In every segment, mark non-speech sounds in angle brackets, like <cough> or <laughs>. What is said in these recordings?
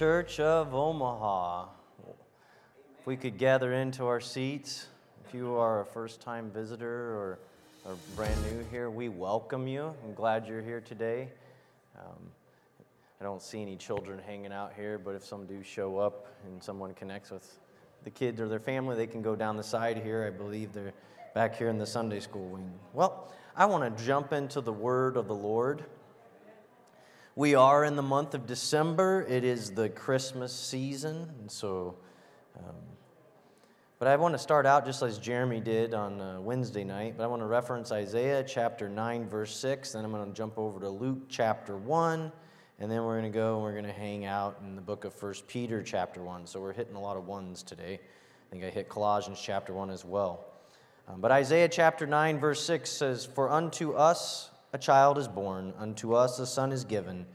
Church of Omaha. If we could gather into our seats, if you are a first time visitor or, brand new here, we welcome you. I'm glad you're here today. Um, I don't see any children hanging out here, but if some do show up and someone connects with the kids or their family, they can go down the side here. I believe they're back here in the Sunday school wing. Well, I want to jump into the word of the Lord. We are in the month of December. It is the Christmas season. So, um, but I want to start out just as Jeremy did on uh, Wednesday night. But I want to reference Isaiah chapter 9, verse 6. Then I'm going to jump over to Luke chapter 1. And then we're going to go and we're going to hang out in the book of First Peter chapter 1. So we're hitting a lot of ones today. I think I hit Colossians chapter 1 as well. Um, but Isaiah chapter 9, verse 6 says, For unto us a child is born, unto us a son is given,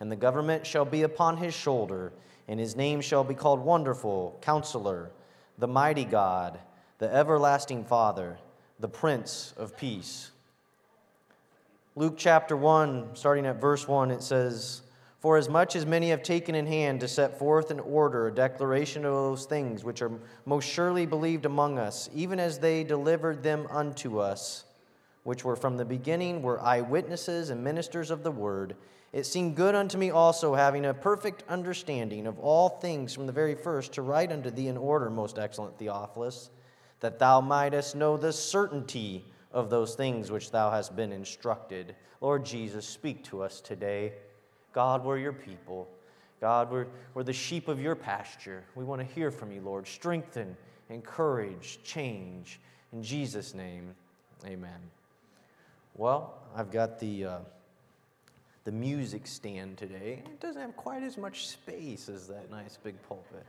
and the government shall be upon his shoulder, and his name shall be called Wonderful, Counselor, the Mighty God, the Everlasting Father, the Prince of Peace. Luke chapter 1, starting at verse 1, it says, For as much as many have taken in hand to set forth in order a declaration of those things which are most surely believed among us, even as they delivered them unto us, which were from the beginning, were eyewitnesses and ministers of the word. It seemed good unto me also, having a perfect understanding of all things from the very first, to write unto thee in order, most excellent Theophilus, that thou mightest know the certainty of those things which thou hast been instructed. Lord Jesus, speak to us today. God, we're your people. God, we're, we're the sheep of your pasture. We want to hear from you, Lord. Strengthen, encourage, change. In Jesus' name, amen. Well, I've got the, uh, the music stand today. It doesn't have quite as much space as that nice big pulpit.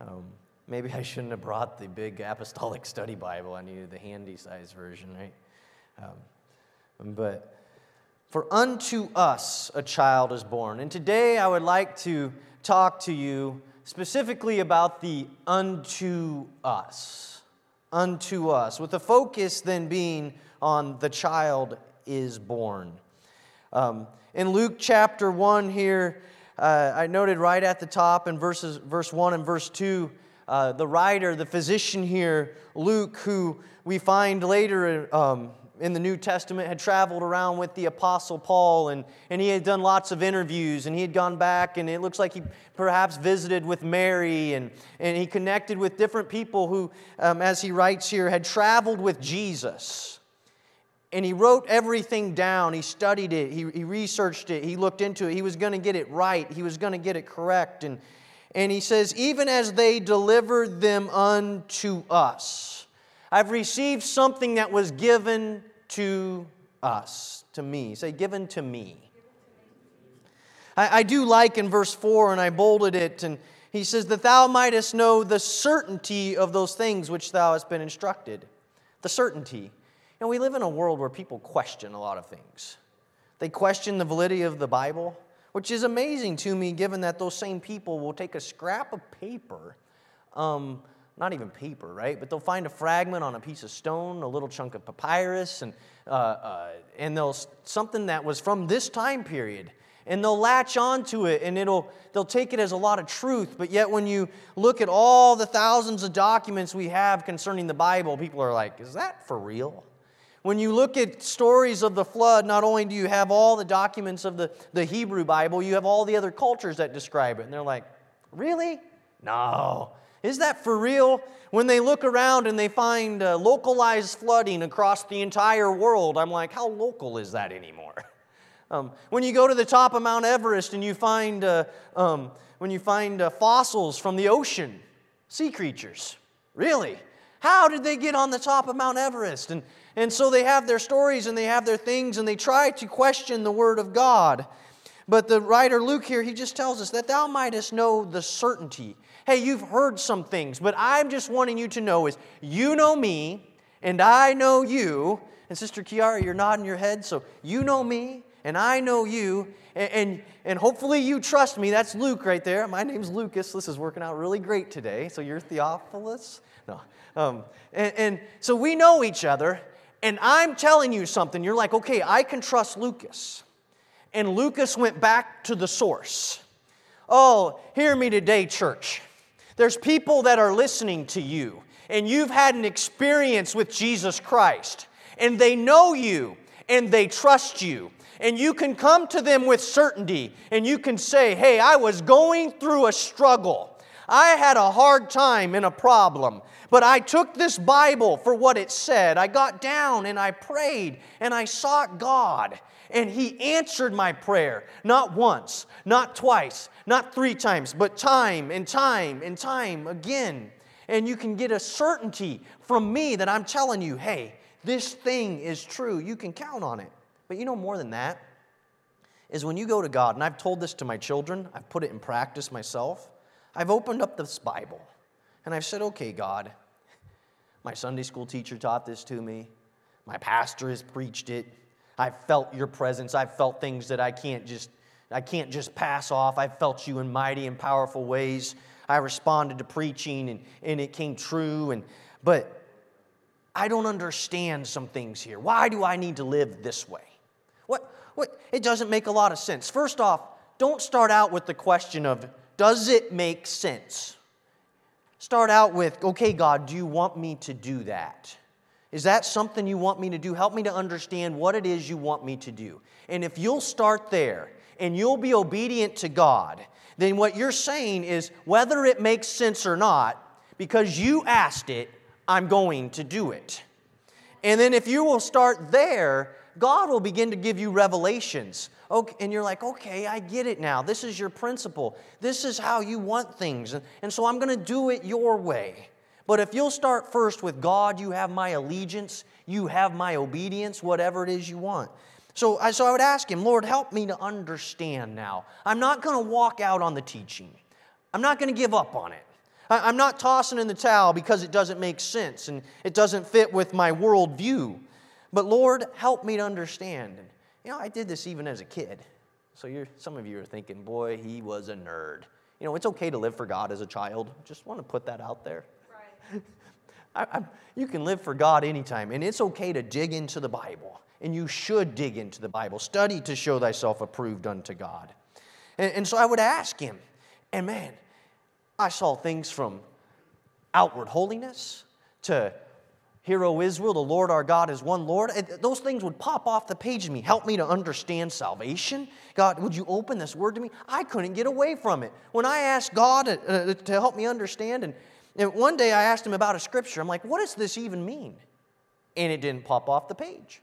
Um, maybe I shouldn't have brought the big apostolic study Bible. I needed the handy size version, right? Um, but for unto us a child is born. And today I would like to talk to you specifically about the unto us. Unto us, with the focus then being on the child is born. Um, in Luke chapter 1 here, uh, I noted right at the top in verses, verse 1 and verse 2, uh, the writer, the physician here, Luke, who we find later um, in the New Testament had traveled around with the Apostle Paul and, and he had done lots of interviews and he had gone back and it looks like he perhaps visited with Mary and, and he connected with different people who, um, as he writes here, had traveled with Jesus and he wrote everything down. He studied it, he, he researched it, he looked into it. He was going to get it right, he was going to get it correct. And, and he says, Even as they delivered them unto us, I've received something that was given to us, to me. Say, given to me. I, I do like in verse 4, and I bolded it, and he says, That thou mightest know the certainty of those things which thou hast been instructed. The certainty. We live in a world where people question a lot of things. They question the validity of the Bible, which is amazing to me given that those same people will take a scrap of paper, um, not even paper, right? But they'll find a fragment on a piece of stone, a little chunk of papyrus, and, uh, uh, and they'll something that was from this time period and they'll latch onto it and it'll they'll take it as a lot of truth but yet when you look at all the thousands of documents we have concerning the bible people are like is that for real when you look at stories of the flood, not only do you have all the documents of the, the Hebrew Bible, you have all the other cultures that describe it. And they're like, really? No. Is that for real? When they look around and they find uh, localized flooding across the entire world, I'm like, how local is that anymore? <laughs> Um, when you go to the top of Mount Everest and you find, uh, um, when you find uh, fossils from the ocean, sea creatures, really? How did they get on the top of Mount Everest? And, and so they have their stories and they have their things and they try to question the Word of God. But the writer Luke here, he just tells us that thou mightest know the certainty. Hey, you've heard some things, but I'm just wanting you to know is you know me and I know you. And Sister Kiara, you're nodding your head, so you know me and I know you, and, and, and, hopefully you trust me. That's Luke right there. My name's Lucas. This is working out really great today. So you're Theophilus? No. Um, and, and so we know each other, and I'm telling you something, you're like, okay, I can trust Lucas. And Lucas went back to the source. Oh, hear me today, church. There's people that are listening to you, and you've had an experience with Jesus Christ, and they know you, and they trust you. And you can come to them with certainty, and you can say, Hey, I was going through a struggle. I had a hard time and a problem, but I took this Bible for what it said. I got down and I prayed and I sought God, and He answered my prayer. Not once, not twice, not three times, but time and time and time again. And you can get a certainty from me that I'm telling you, hey, this thing is true. You can count on it. But you know more than that is when you go to God, and I've told this to my children, I've put it in practice myself. I've opened up this Bible and I've said, okay, God, my Sunday school teacher taught this to me, my pastor has preached it. I've felt your presence. I've felt things that I can't just I can't just pass off. I've felt you in mighty and powerful ways. I responded to preaching and, and it came true. And but I don't understand some things here. Why do I need to live this way? What what it doesn't make a lot of sense. First off, don't start out with the question of does it make sense? Start out with, okay, God, do you want me to do that? Is that something you want me to do? Help me to understand what it is you want me to do. And if you'll start there and you'll be obedient to God, then what you're saying is whether it makes sense or not, because you asked it, I'm going to do it. And then if you will start there, God will begin to give you revelations. Okay, and you're like, okay, I get it now. This is your principle. This is how you want things. And, and so I'm going to do it your way. But if you'll start first with God, you have my allegiance, you have my obedience, whatever it is you want. So I, so I would ask him, Lord, help me to understand now. I'm not going to walk out on the teaching, I'm not going to give up on it. I, I'm not tossing in the towel because it doesn't make sense and it doesn't fit with my worldview. But Lord, help me to understand. You know, I did this even as a kid. So you're, some of you are thinking, boy, he was a nerd. You know, it's okay to live for God as a child. Just want to put that out there. Right. <laughs> I, I, you can live for God anytime, and it's okay to dig into the Bible and you should dig into the Bible. Study to show thyself approved unto God. And, and so I would ask him, and man, I saw things from outward holiness to Hear, O Israel, the Lord our God is one Lord. Those things would pop off the page of me. Help me to understand salvation. God, would you open this word to me? I couldn't get away from it. When I asked God uh, uh to help me understand, and, and one day I asked him about a scripture, I'm like, what does this even mean? And it didn't pop off the page.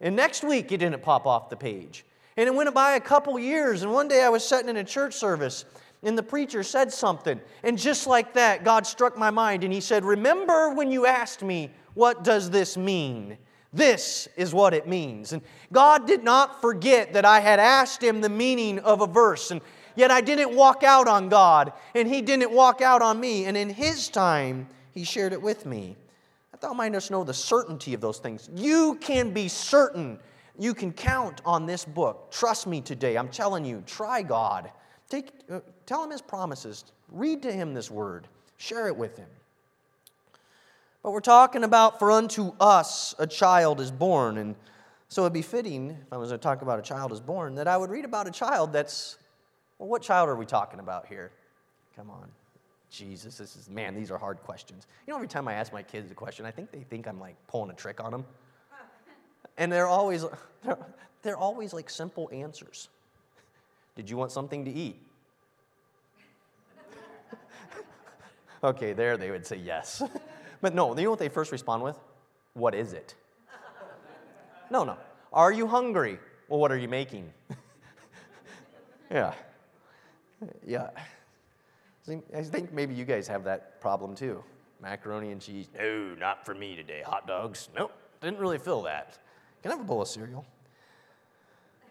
And next week, it didn't pop off the page. And it went by a couple years, and one day I was sitting in a church service, and the preacher said something. And just like that, God struck my mind, and He said, Remember when you asked me, What does this mean? This is what it means. And God did not forget that I had asked Him the meaning of a verse, and yet I didn't walk out on God, and He didn't walk out on me. And in His time, He shared it with me. Thou mightest know the certainty of those things. You can be certain. You can count on this book. Trust me today. I'm telling you, try God. Take, uh, tell him his promises. Read to him this word. Share it with him. But we're talking about, for unto us a child is born. And so it'd be fitting, if I was to talk about a child is born, that I would read about a child that's, well, what child are we talking about here? Come on. Jesus, this is, man, these are hard questions. You know, every time I ask my kids a question, I think they think I'm like pulling a trick on them. <laughs> And they're always, they're, they're always like simple answers. Did you want something to eat? <laughs> okay, there they would say yes. <laughs> but no, you know what they first respond with? What is it? no, no. Are you hungry? Well, what are you making? <laughs> yeah. Yeah. I think maybe you guys have that problem too. Macaroni and cheese. No, not for me today. Hot dogs. Nope, didn't really feel that. Can I have a bowl of cereal?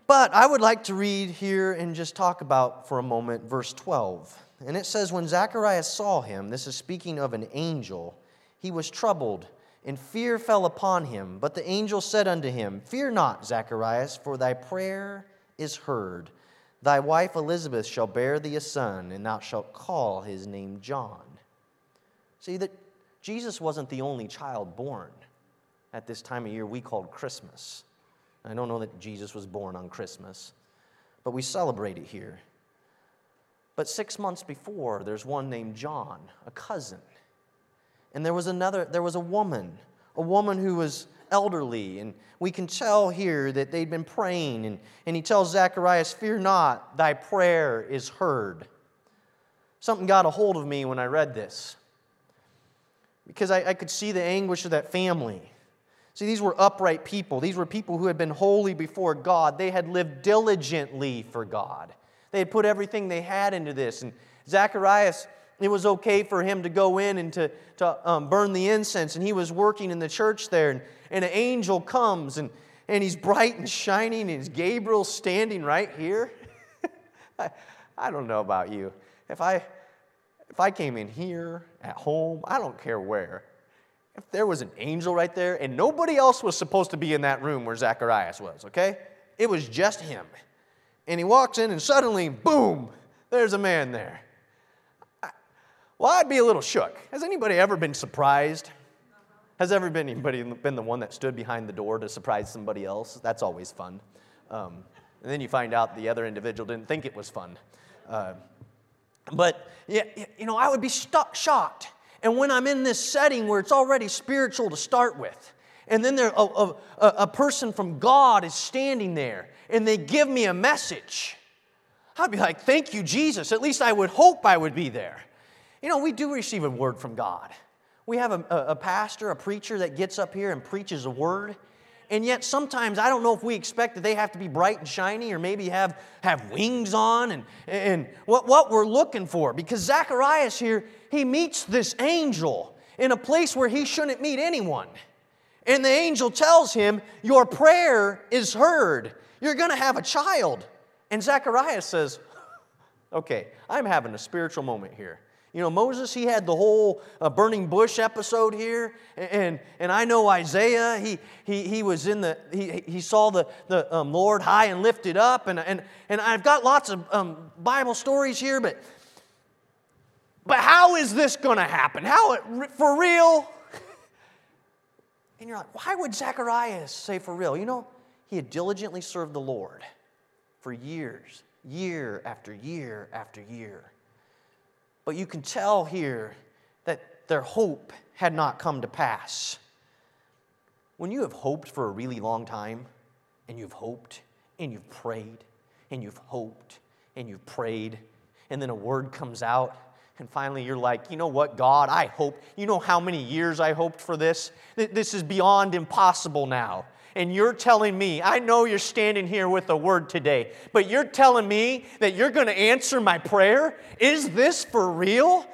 But I would like to read here and just talk about for a moment verse 12. And it says, When Zacharias saw him, this is speaking of an angel, he was troubled, and fear fell upon him. But the angel said unto him, Fear not, Zacharias, for thy prayer is heard. Thy wife Elizabeth shall bear thee a son, and thou shalt call his name John. See, that Jesus wasn't the only child born at this time of year we called Christmas. I don't know that Jesus was born on Christmas, but we celebrate it here. But six months before, there's one named John, a cousin. And there was another, there was a woman, a woman who was elderly. And we can tell here that they'd been praying. And, and he tells Zacharias, Fear not, thy prayer is heard. Something got a hold of me when I read this because I, I could see the anguish of that family. See, these were upright people. These were people who had been holy before God. They had lived diligently for God. They had put everything they had into this. And Zacharias, it was okay for him to go in and to, to um, burn the incense. And he was working in the church there. And, and an angel comes and, and he's bright and shining. And Gabriel standing right here. <laughs> I, I don't know about you. If I, if I came in here, at home, I don't care where, if there was an angel right there and nobody else was supposed to be in that room where Zacharias was, okay? It was just him. And he walks in and suddenly, boom, there's a man there. Well, I'd be a little shook. Has anybody ever been surprised? Has ever been anybody been the one that stood behind the door to surprise somebody else? That's always fun. Um, and then you find out the other individual didn't think it was fun. Uh, but, yeah, you know, I would be stuck, shocked. And when I'm in this setting where it's already spiritual to start with, and then there, a, a, a person from God is standing there, and they give me a message, I'd be like, thank you, Jesus. At least I would hope I would be there. You know, we do receive a word from God. We have a, a, pastor, a preacher that gets up here and preaches a word, and yet sometimes I don't know if we expect that they have to be bright and shiny or maybe have, have wings on and, and what, what we're looking for. Because Zacharias here, he meets this angel in a place where he shouldn't meet anyone. And the angel tells him, Your prayer is heard. You're going to have a child. And Zacharias says, Okay, I'm having a spiritual moment here. You know, Moses, he had the whole uh, burning bush episode here. And, and I know Isaiah, he, he, he was in the, he, he saw the, the um, Lord high and lifted up. And, and, and I've got lots of um, Bible stories here, but, but how is this going to happen? How, for real? <laughs> And you're like, why would Zacharias say for real? You know, he had diligently served the Lord for years, year after year after year. But you can tell here that their hope had not come to pass. When you have hoped for a really long time, and you've hoped, and you've prayed, and you've hoped, and you've prayed, and then a word comes out, and finally you're like, you know what, God, I hope. You know how many years I hoped for this? This is beyond impossible now and you're telling me, I know you're standing here with a word today, but you're telling me that you're going to answer my prayer? Is this for real?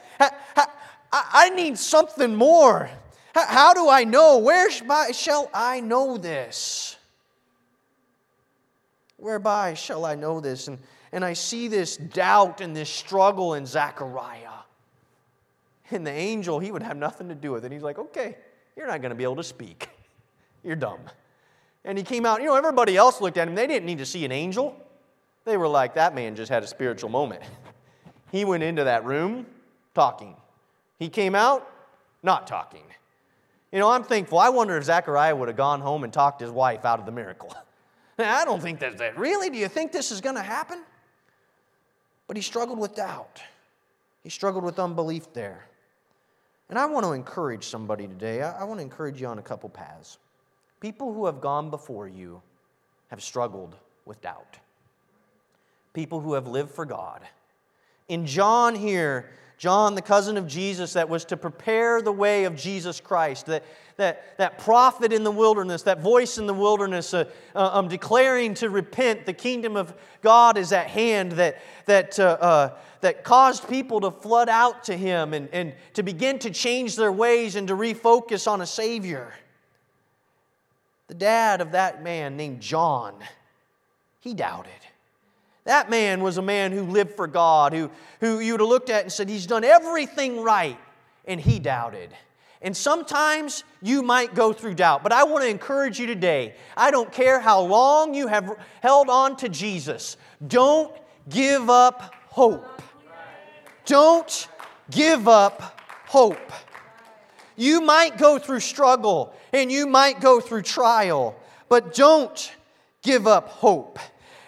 I need something more. How do I know? Where shall I know this? Whereby shall I know this? And, and I see this doubt and this struggle in Zechariah. And the angel, he would have nothing to do with it. He's like, okay, you're not going to be able to speak. You're dumb. And he came out, you know, everybody else looked at him. They didn't need to see an angel. They were like, that man just had a spiritual moment. <laughs> He went into that room talking. He came out not talking. You know, I'm thankful. I wonder if Zechariah would have gone home and talked his wife out of the miracle. <laughs> I don't think that's that really, do you think this is going to happen? But he struggled with doubt. He struggled with unbelief there. And I want to encourage somebody today. I, I want to encourage you on a couple paths. People who have gone before you have struggled with doubt. People who have lived for God. In John here, John, the cousin of Jesus, that was to prepare the way of Jesus Christ, that, that, that prophet in the wilderness, that voice in the wilderness, uh, uh, um, declaring to repent, the kingdom of God is at hand, that, that, uh, uh, that caused people to flood out to him and, and to begin to change their ways and to refocus on a Savior. The dad of that man named John, he doubted. That man was a man who lived for God, who, who you would have looked at and said, He's done everything right, and he doubted. And sometimes you might go through doubt, but I want to encourage you today. I don't care how long you have held on to Jesus, don't give up hope. Don't give up hope. You might go through struggle and you might go through trial, but don't give up hope.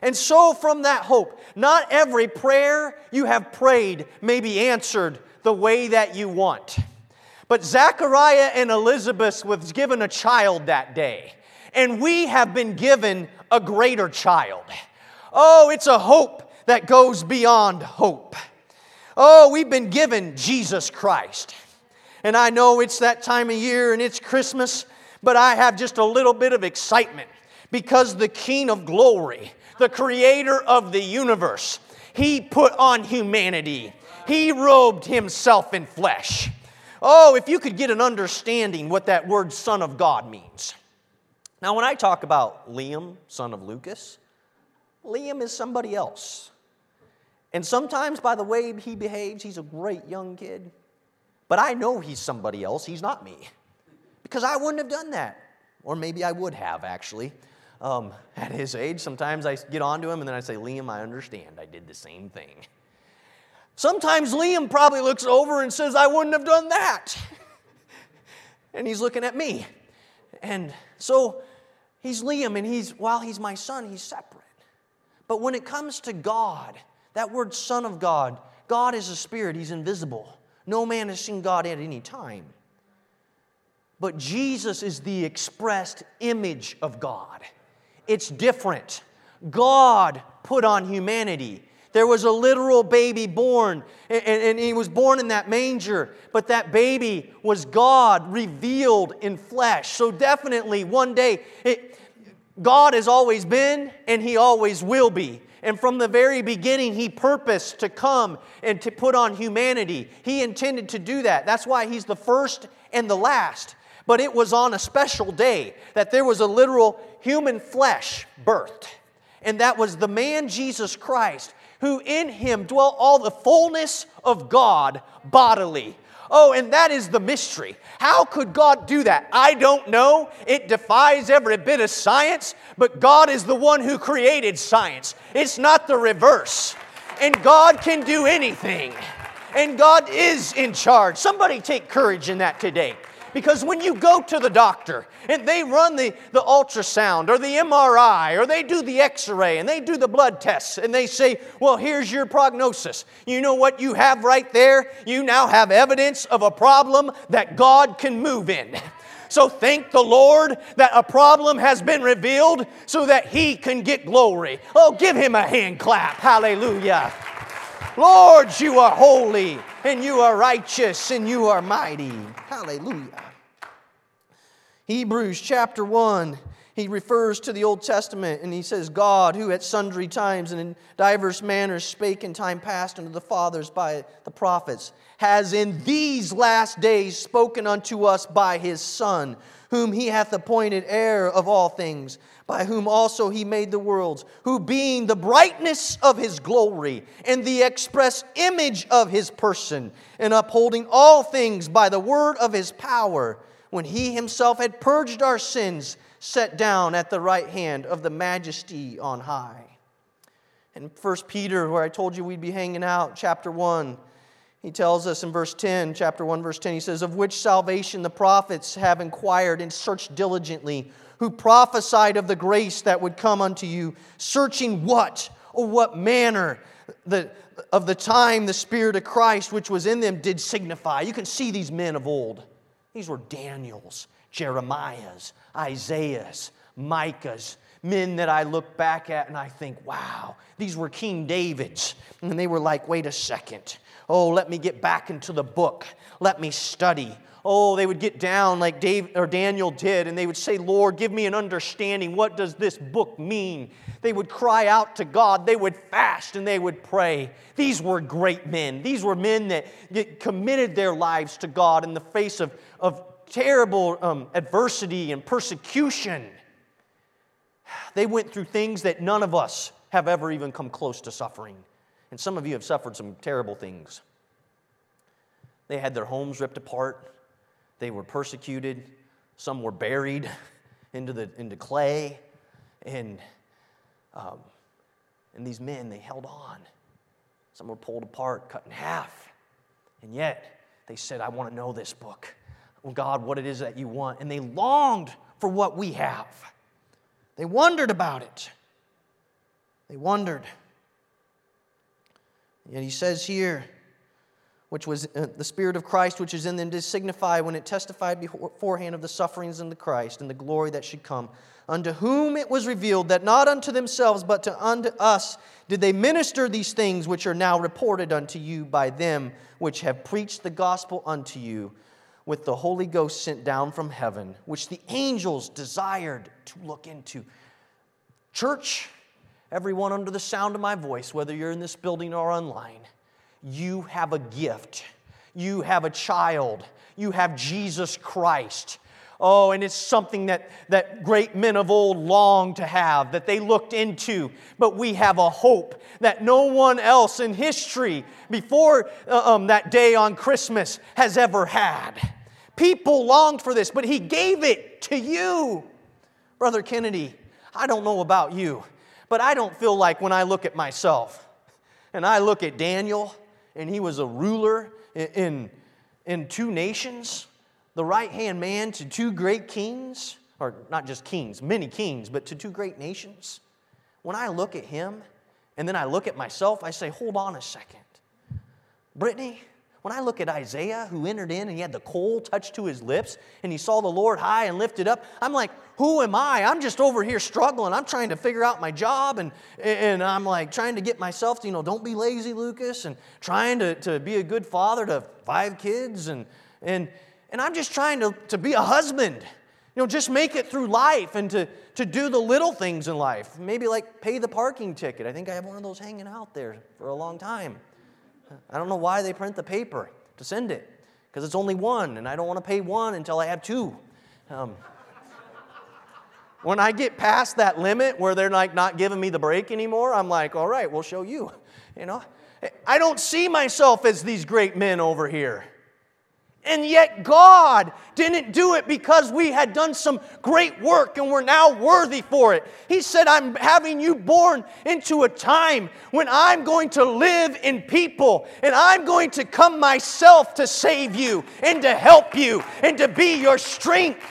And so, from that hope, not every prayer you have prayed may be answered the way that you want. But Zachariah and Elizabeth was given a child that day, and we have been given a greater child. Oh, it's a hope that goes beyond hope. Oh, we've been given Jesus Christ. And I know it's that time of year and it's Christmas, but I have just a little bit of excitement because the King of glory, the creator of the universe, he put on humanity. He robed himself in flesh. Oh, if you could get an understanding what that word son of God means. Now, when I talk about Liam, son of Lucas, Liam is somebody else. And sometimes, by the way he behaves, he's a great young kid. But I know he's somebody else. He's not me. Because I wouldn't have done that. Or maybe I would have, actually. Um, at his age, sometimes I get onto him and then I say, Liam, I understand. I did the same thing. Sometimes Liam probably looks over and says, I wouldn't have done that. <laughs> and he's looking at me. And so he's Liam, and he's, while he's my son, he's separate. But when it comes to God, that word Son of God, God is a spirit, He's invisible. No man has seen God at any time. But Jesus is the expressed image of God. It's different. God put on humanity. There was a literal baby born, and, and, he was born in that manger, but that baby was God revealed in flesh. So, definitely, one day, it, God has always been, and he always will be. And from the very beginning, He purposed to come and to put on humanity. He intended to do that. That's why He's the first and the last. But it was on a special day that there was a literal human flesh birthed. And that was the man Jesus Christ, who in Him dwelt all the fullness of God bodily. Oh, and that is the mystery. How could God do that? I don't know. It defies every bit of science, but God is the one who created science. It's not the reverse. And God can do anything. And God is in charge. Somebody take courage in that today. Because when you go to the doctor and they run the, the ultrasound or the MRI or they do the x ray and they do the blood tests and they say, well, here's your prognosis. You know what you have right there? You now have evidence of a problem that God can move in. So thank the Lord that a problem has been revealed so that He can get glory. Oh, give Him a hand clap. Hallelujah. Lord, you are holy and you are righteous and you are mighty. Hallelujah. Hebrews chapter 1, he refers to the Old Testament and he says, God, who at sundry times and in divers manners spake in time past unto the fathers by the prophets, has in these last days spoken unto us by his Son, whom he hath appointed heir of all things, by whom also he made the worlds, who being the brightness of his glory and the express image of his person, and upholding all things by the word of his power, when he himself had purged our sins, sat down at the right hand of the majesty on high. In 1 Peter, where I told you we'd be hanging out, chapter 1, he tells us in verse 10, chapter 1, verse 10, he says, Of which salvation the prophets have inquired and searched diligently, who prophesied of the grace that would come unto you, searching what or what manner the, of the time the Spirit of Christ which was in them did signify. You can see these men of old. These were Daniel's, Jeremiah's, Isaiah's, Micah's, men that I look back at and I think, wow, these were King David's. And they were like, wait a second. Oh, let me get back into the book. Let me study. Oh, they would get down like Dave or Daniel did, and they would say, Lord, give me an understanding. What does this book mean? They would cry out to God. They would fast and they would pray. These were great men. These were men that committed their lives to God in the face of, of terrible um, adversity and persecution. They went through things that none of us have ever even come close to suffering. And some of you have suffered some terrible things. They had their homes ripped apart, they were persecuted, some were buried <laughs> into, the, into clay. And, um, and these men, they held on. Some were pulled apart, cut in half. And yet, they said, I want to know this book. Oh God, what it is that you want. And they longed for what we have. They wondered about it. They wondered. Yet he says here, which was uh, the Spirit of Christ, which is in them, did signify when it testified beforehand of the sufferings of the Christ and the glory that should come, unto whom it was revealed that not unto themselves, but to unto us did they minister these things which are now reported unto you by them which have preached the gospel unto you with the Holy Ghost sent down from heaven, which the angels desired to look into. Church, everyone under the sound of my voice, whether you're in this building or online, you have a gift. You have a child. You have Jesus Christ. Oh, and it's something that, that great men of old longed to have, that they looked into. But we have a hope that no one else in history before uh, um, that day on Christmas has ever had. People longed for this, but He gave it to you. Brother Kennedy, I don't know about you, but I don't feel like when I look at myself and I look at Daniel, and he was a ruler in, in, two nations the right hand man to two great kings, or not just kings, many kings, but to two great nations. When I look at him and then I look at myself, I say, hold on a second. Brittany, when I look at Isaiah, who entered in and he had the coal touched to his lips and he saw the Lord high and lifted up, I'm like, who am I? I'm just over here struggling. I'm trying to figure out my job and, and I'm like trying to get myself to, you know, don't be lazy, Lucas, and trying to, to be a good father to five kids and, and, and I'm just trying to, to be a husband. You know, just make it through life and to, to do the little things in life. Maybe like pay the parking ticket. I think I have one of those hanging out there for a long time. I don't know why they print the paper to send it, because it's only one, and I don't want to pay one until I have two. Um, when I get past that limit where they're like not giving me the break anymore, I'm like, all right, we'll show you. You know, I don't see myself as these great men over here. And yet, God didn't do it because we had done some great work and we're now worthy for it. He said, I'm having you born into a time when I'm going to live in people and I'm going to come myself to save you and to help you and to be your strength.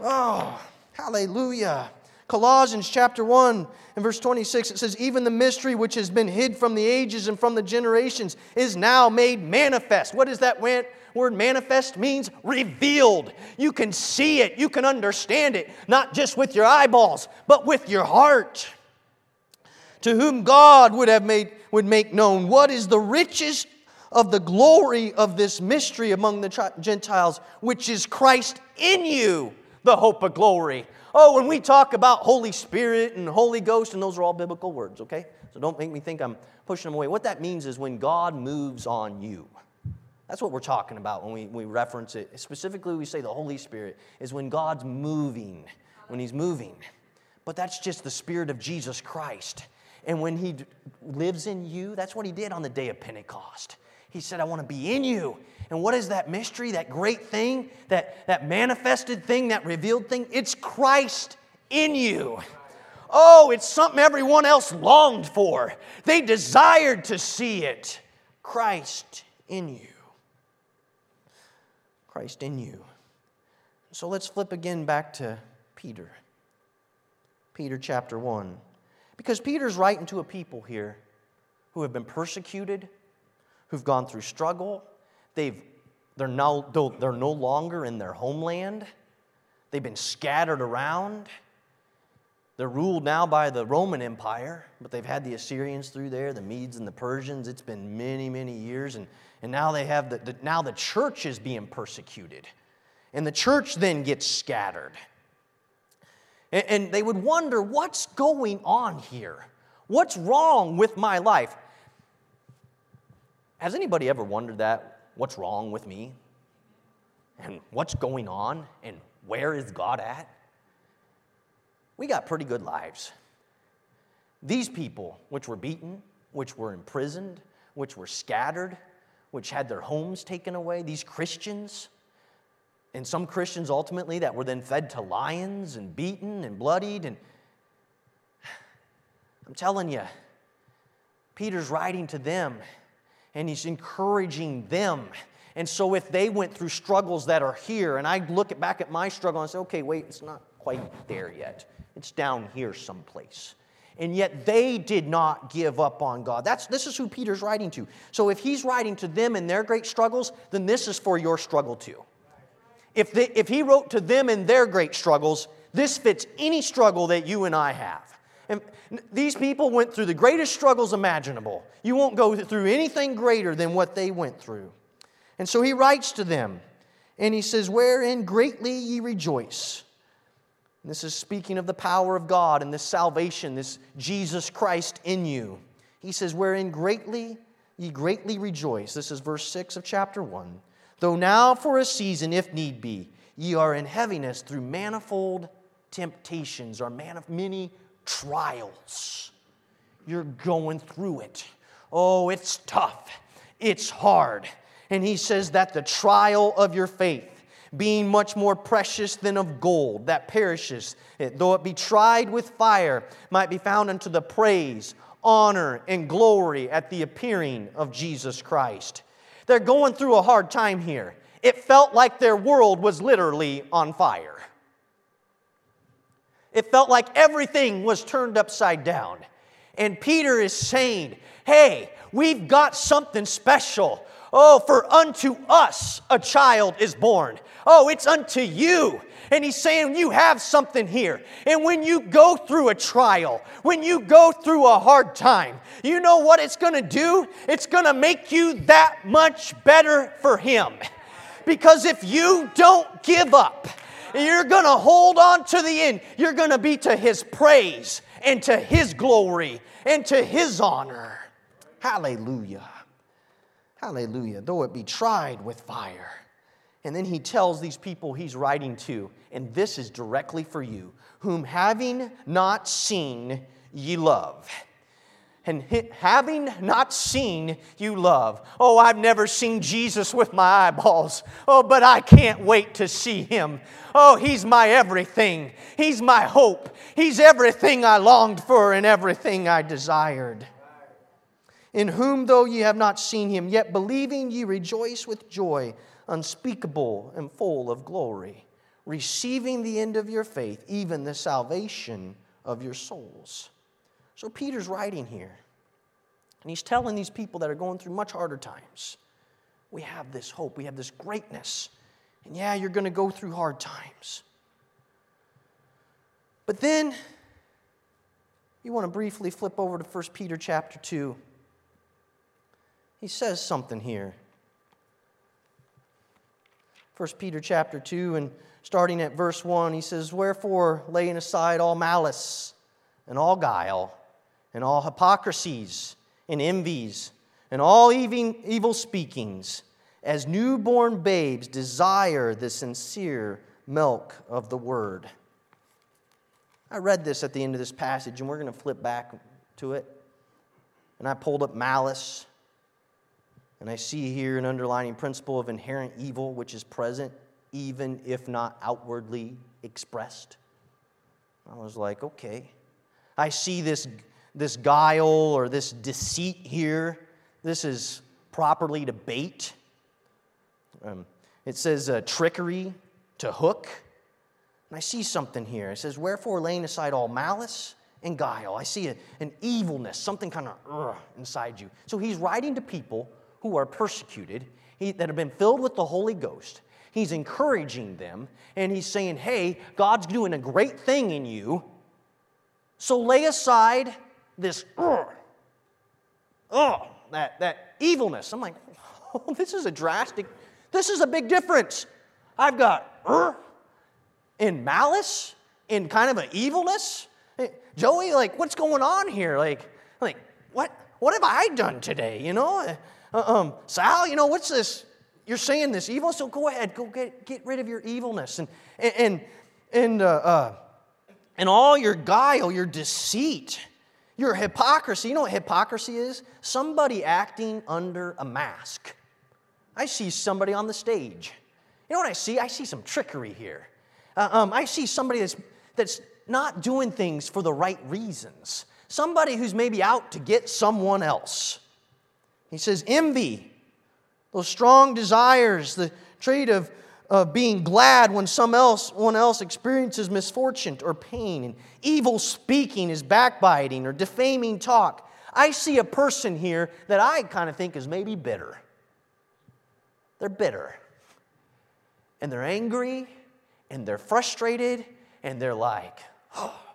Oh, hallelujah. Colossians chapter 1 and verse 26, it says, Even the mystery which has been hid from the ages and from the generations is now made manifest. What does that word manifest means? Revealed. You can see it, you can understand it, not just with your eyeballs, but with your heart. To whom God would have made would make known what is the riches of the glory of this mystery among the Gentiles, which is Christ in you, the hope of glory. Oh, when we talk about Holy Spirit and Holy Ghost, and those are all biblical words, okay? So don't make me think I'm pushing them away. What that means is when God moves on you. That's what we're talking about when we, we reference it. Specifically, we say the Holy Spirit is when God's moving, when He's moving. But that's just the Spirit of Jesus Christ. And when He lives in you, that's what He did on the day of Pentecost. He said, I want to be in you. And what is that mystery, that great thing, that, that manifested thing, that revealed thing? It's Christ in you. Oh, it's something everyone else longed for. They desired to see it. Christ in you. Christ in you. So let's flip again back to Peter. Peter chapter 1. Because Peter's writing to a people here who have been persecuted, who've gone through struggle. They've, they're, now, they're no longer in their homeland. They've been scattered around. They're ruled now by the Roman Empire, but they've had the Assyrians through there, the Medes and the Persians. It's been many, many years. And, and now they have the, the now the church is being persecuted. And the church then gets scattered. And, and they would wonder, what's going on here? What's wrong with my life? Has anybody ever wondered that? What's wrong with me? And what's going on? And where is God at? We got pretty good lives. These people, which were beaten, which were imprisoned, which were scattered, which had their homes taken away, these Christians, and some Christians ultimately that were then fed to lions and beaten and bloodied. And <sighs> I'm telling you, Peter's writing to them and he's encouraging them. And so if they went through struggles that are here, and I look back at my struggle and say, okay, wait, it's not quite there yet. It's down here someplace. and yet they did not give up on God. That's, this is who Peter's writing to. So if he's writing to them in their great struggles, then this is for your struggle too. If, they, if he wrote to them in their great struggles, this fits any struggle that you and I have. And these people went through the greatest struggles imaginable. You won't go through anything greater than what they went through. And so he writes to them, and he says, Wherein greatly ye rejoice. And this is speaking of the power of God and this salvation, this Jesus Christ in you. He says, Wherein greatly ye greatly rejoice. This is verse 6 of chapter 1. Though now for a season, if need be, ye are in heaviness through manifold temptations or man of many trials. You're going through it. Oh, it's tough. It's hard. And he says that the trial of your faith, being much more precious than of gold that perishes, though it be tried with fire, might be found unto the praise, honor, and glory at the appearing of Jesus Christ. They're going through a hard time here. It felt like their world was literally on fire. It felt like everything was turned upside down. And Peter is saying, Hey, we've got something special. Oh, for unto us a child is born. Oh, it's unto you. And he's saying, You have something here. And when you go through a trial, when you go through a hard time, you know what it's going to do? It's going to make you that much better for him. Because if you don't give up, you're going to hold on to the end. You're going to be to His praise and to His glory and to His honor. Hallelujah. Hallelujah. Though it be tried with fire. And then he tells these people he's writing to, and this is directly for you, whom having not seen ye love and having not seen you love. Oh, I've never seen Jesus with my eyeballs. Oh, but I can't wait to see him. Oh, he's my everything. He's my hope. He's everything I longed for and everything I desired. In whom, though ye have not seen him, yet believing ye rejoice with joy unspeakable and full of glory, receiving the end of your faith, even the salvation of your souls. So Peter's writing here, and he's telling these people that are going through much harder times we have this hope, we have this greatness. And yeah, you're going to go through hard times. But then you want to briefly flip over to 1 Peter chapter 2. He says something here. 1 Peter chapter 2 and starting at verse 1 he says wherefore laying aside all malice and all guile and all hypocrisies and envies and all evil speakings, as newborn babes desire the sincere milk of the word. I read this at the end of this passage, and we're going to flip back to it. And I pulled up malice, and I see here an underlining principle of inherent evil, which is present even if not outwardly expressed. I was like, okay. I see this this guile or this deceit here. This is properly to bait. Um, it says uh, trickery to hook. And I see something here. It says, Wherefore laying aside all malice and guile. I see a, an evilness, something kind of inside you. So he's writing to people who are persecuted, he, that have been filled with the Holy Ghost. He's encouraging them, and he's saying, Hey, God's doing a great thing in you. So lay aside this, oh, that, that evilness. I'm like, <laughs> oh, this is a drastic, this is a big difference. I've got in malice, in kind of an evilness. Joey, like, what's going on here? Like, like, what, what have I done today? You know, uh, um, Sal, you know, what's this? You're saying this evil, so go ahead, go get, get rid of your evilness and and and uh, uh, and all your guile, your deceit. Your hypocrisy, you know what hypocrisy is? Somebody acting under a mask. I see somebody on the stage. You know what I see? I see some trickery here. Uh, um, I see somebody that's, that's not doing things for the right reasons. Somebody who's maybe out to get someone else. He says, envy, those strong desires, the trait of, of being glad when some else, one else experiences misfortune or pain. And evil speaking is backbiting or defaming talk. I see a person here that I kind of think is maybe bitter. They're bitter. And they're angry and they're frustrated and they're like, oh. <gasps>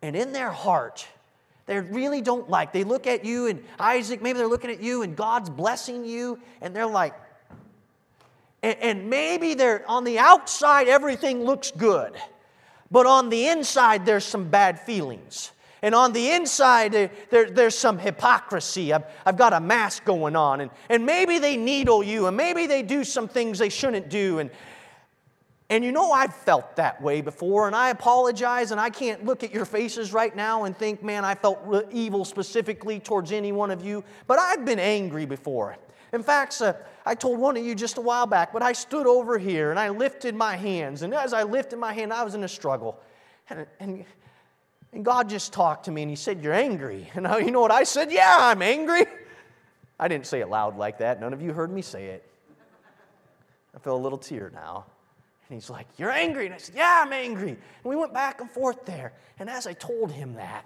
And in their heart, they really don't like. They look at you and Isaac, maybe they're looking at you and God's blessing you, and they're like, and, and maybe they're on the outside, everything looks good, but on the inside, there's some bad feelings. And on the inside, there, there, there's some hypocrisy. I've, I've got a mask going on. And, and maybe they needle you, and maybe they do some things they shouldn't do. And, and you know, I've felt that way before, and I apologize, and I can't look at your faces right now and think, man, I felt evil specifically towards any one of you, but I've been angry before. In fact, uh, I told one of you just a while back, but I stood over here and I lifted my hands, and as I lifted my hand, I was in a struggle. And, and, and God just talked to me, and He said, You're angry. <laughs> And I, you know what I said? Yeah, I'm angry. I didn't say it loud like that. None of you heard me say it. I feel a little tear now. And he's like, You're angry? And I said, Yeah, I'm angry. And we went back and forth there. And as I told him that,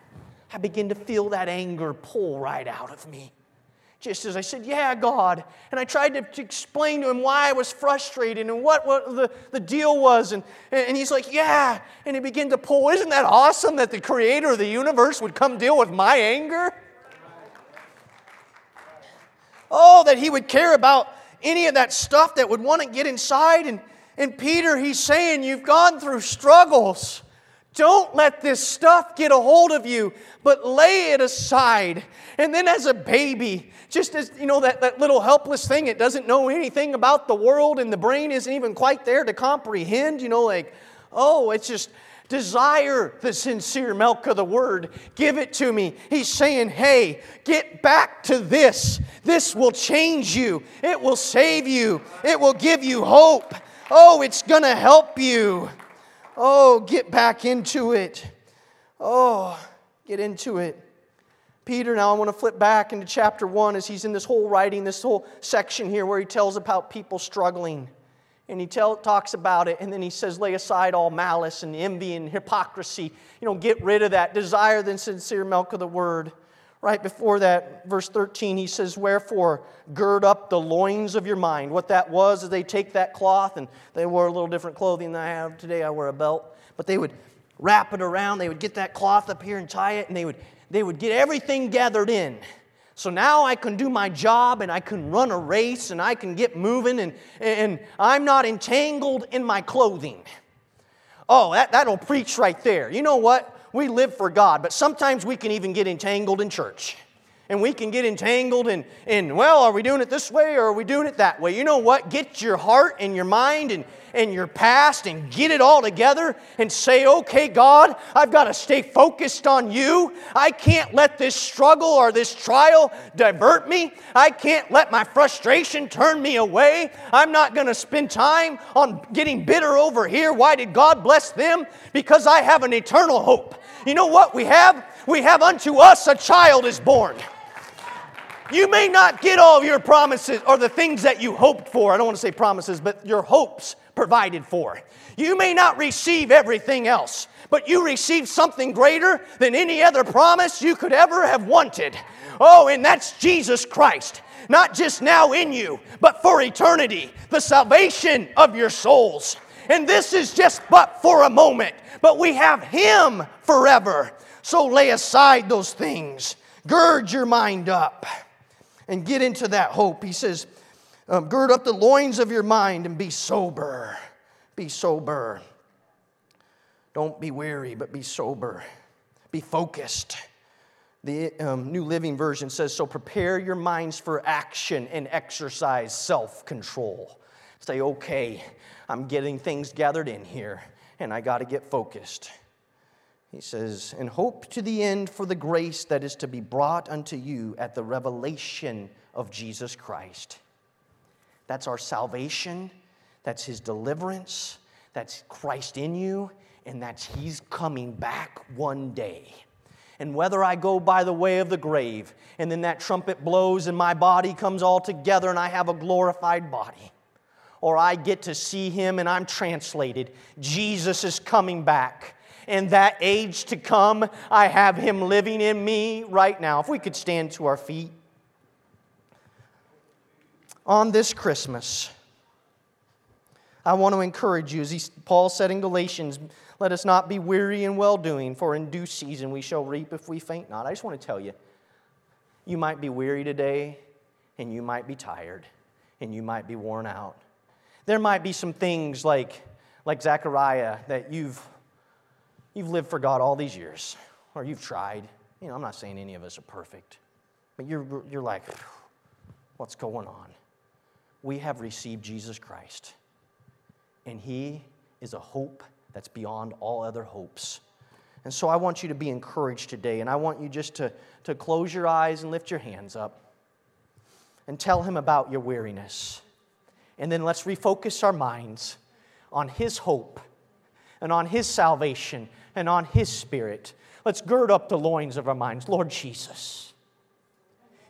I began to feel that anger pull right out of me. Just as I said, Yeah, God. And I tried to, to explain to him why I was frustrated and what, what the, the deal was. And, and he's like, Yeah. And he began to pull. Isn't that awesome that the creator of the universe would come deal with my anger? Oh, that he would care about any of that stuff that would want to get inside and and Peter, he's saying, You've gone through struggles. Don't let this stuff get a hold of you, but lay it aside. And then, as a baby, just as you know, that, that little helpless thing, it doesn't know anything about the world, and the brain isn't even quite there to comprehend, you know, like, oh, it's just desire the sincere milk of the word. Give it to me. He's saying, hey, get back to this. This will change you, it will save you, it will give you hope. Oh, it's going to help you. Oh, get back into it. Oh, get into it. Peter, now I want to flip back into chapter 1 as he's in this whole writing, this whole section here where he tells about people struggling. And he tell, talks about it, and then he says, lay aside all malice and envy and hypocrisy. You know, get rid of that. Desire the sincere milk of the word. Right before that, verse 13, he says, Wherefore, gird up the loins of your mind. What that was is they take that cloth, and they wore a little different clothing than I have today. I wear a belt. But they would wrap it around, they would get that cloth up here and tie it, and they would, they would get everything gathered in. So now I can do my job and I can run a race and I can get moving, and, and I'm not entangled in my clothing. Oh, that, that'll preach right there. You know what? We live for God, but sometimes we can even get entangled in church. And we can get entangled in, in, well, are we doing it this way or are we doing it that way? You know what? Get your heart and your mind and, and your past and get it all together and say, okay, God, I've got to stay focused on you. I can't let this struggle or this trial divert me. I can't let my frustration turn me away. I'm not going to spend time on getting bitter over here. Why did God bless them? Because I have an eternal hope. You know what we have? We have unto us a child is born. You may not get all of your promises or the things that you hoped for. I don't want to say promises, but your hopes provided for. You may not receive everything else, but you receive something greater than any other promise you could ever have wanted. Oh, and that's Jesus Christ. Not just now in you, but for eternity, the salvation of your souls. And this is just but for a moment but we have Him forever. So lay aside those things, gird your mind up, and get into that hope. He says, um, Gird up the loins of your mind and be sober. Be sober. Don't be weary, but be sober. Be focused. The um, New Living Version says, So prepare your minds for action and exercise self control. Say, okay, I'm getting things gathered in here and I got to get focused. He says, and hope to the end for the grace that is to be brought unto you at the revelation of Jesus Christ. That's our salvation, that's His deliverance, that's Christ in you, and that's He's coming back one day. And whether I go by the way of the grave, and then that trumpet blows and my body comes all together and I have a glorified body, or I get to see him and I'm translated. Jesus is coming back. And that age to come, I have him living in me right now. If we could stand to our feet. On this Christmas, I want to encourage you, as Paul said in Galatians, let us not be weary in well doing, for in due season we shall reap if we faint not. I just want to tell you, you might be weary today, and you might be tired, and you might be worn out. There might be some things like, like Zechariah that you've, you've lived for God all these years, or you've tried. You know, I'm not saying any of us are perfect, but you're, you're like, what's going on? We have received Jesus Christ, and He is a hope that's beyond all other hopes. And so I want you to be encouraged today, and I want you just to, to close your eyes and lift your hands up and tell Him about your weariness. And then let's refocus our minds on His hope and on His salvation and on His Spirit. Let's gird up the loins of our minds. Lord Jesus,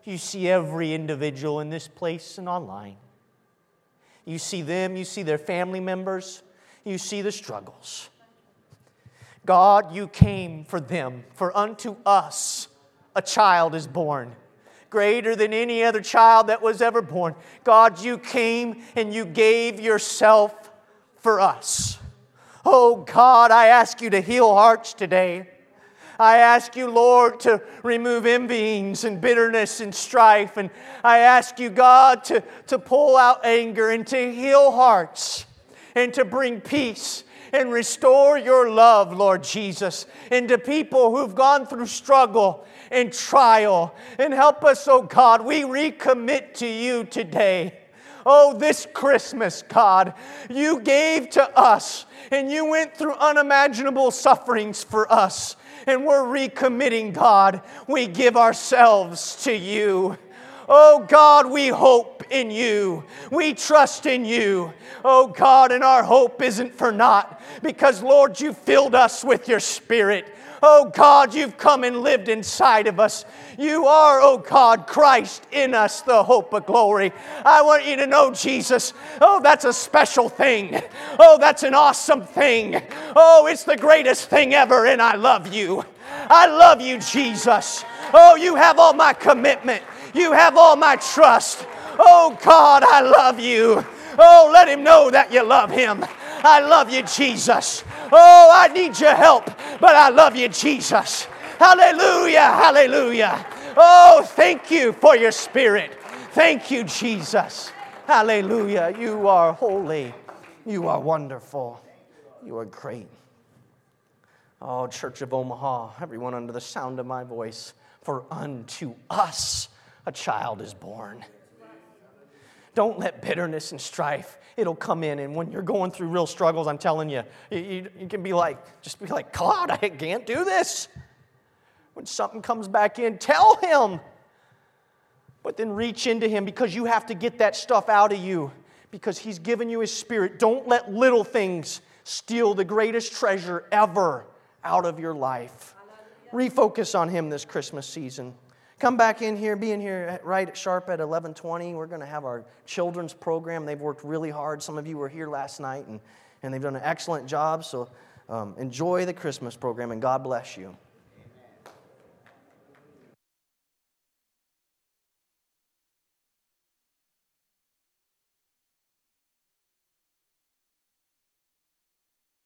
you see every individual in this place and online. You see them, you see their family members, you see the struggles. God, you came for them, for unto us a child is born greater than any other child that was ever born. God, you came and you gave yourself for us. Oh God, I ask you to heal hearts today. I ask you, Lord, to remove envyings and bitterness and strife. And I ask you, God, to, to pull out anger and to heal hearts and to bring peace and restore your love, Lord Jesus, into people who've gone through struggle and trial. And help us, oh God, we recommit to you today. Oh, this Christmas, God, you gave to us and you went through unimaginable sufferings for us. And we're recommitting, God. We give ourselves to you. Oh God, we hope in you. We trust in you. Oh God, and our hope isn't for naught because, Lord, you filled us with your spirit. Oh God, you've come and lived inside of us. You are, oh God, Christ in us, the hope of glory. I want you to know, Jesus, oh, that's a special thing. Oh, that's an awesome thing. Oh, it's the greatest thing ever, and I love you. I love you, Jesus. Oh, you have all my commitment. You have all my trust. Oh, God, I love you. Oh, let him know that you love him. I love you, Jesus. Oh, I need your help, but I love you, Jesus. Hallelujah, hallelujah. Oh, thank you for your spirit. Thank you, Jesus. Hallelujah. You are holy. You are wonderful. You are great. Oh, Church of Omaha, everyone under the sound of my voice, for unto us a child is born. Don't let bitterness and strife, it'll come in. And when you're going through real struggles, I'm telling you, you, you can be like, just be like, God, I can't do this. When something comes back in, tell him. But then reach into him because you have to get that stuff out of you because he's given you his spirit. Don't let little things steal the greatest treasure ever out of your life. Refocus on him this Christmas season. Come back in here, be in here right sharp at 11:20. We're going to have our children's program. They've worked really hard. Some of you were here last night, and, and they've done an excellent job. So um, enjoy the Christmas program, and God bless you.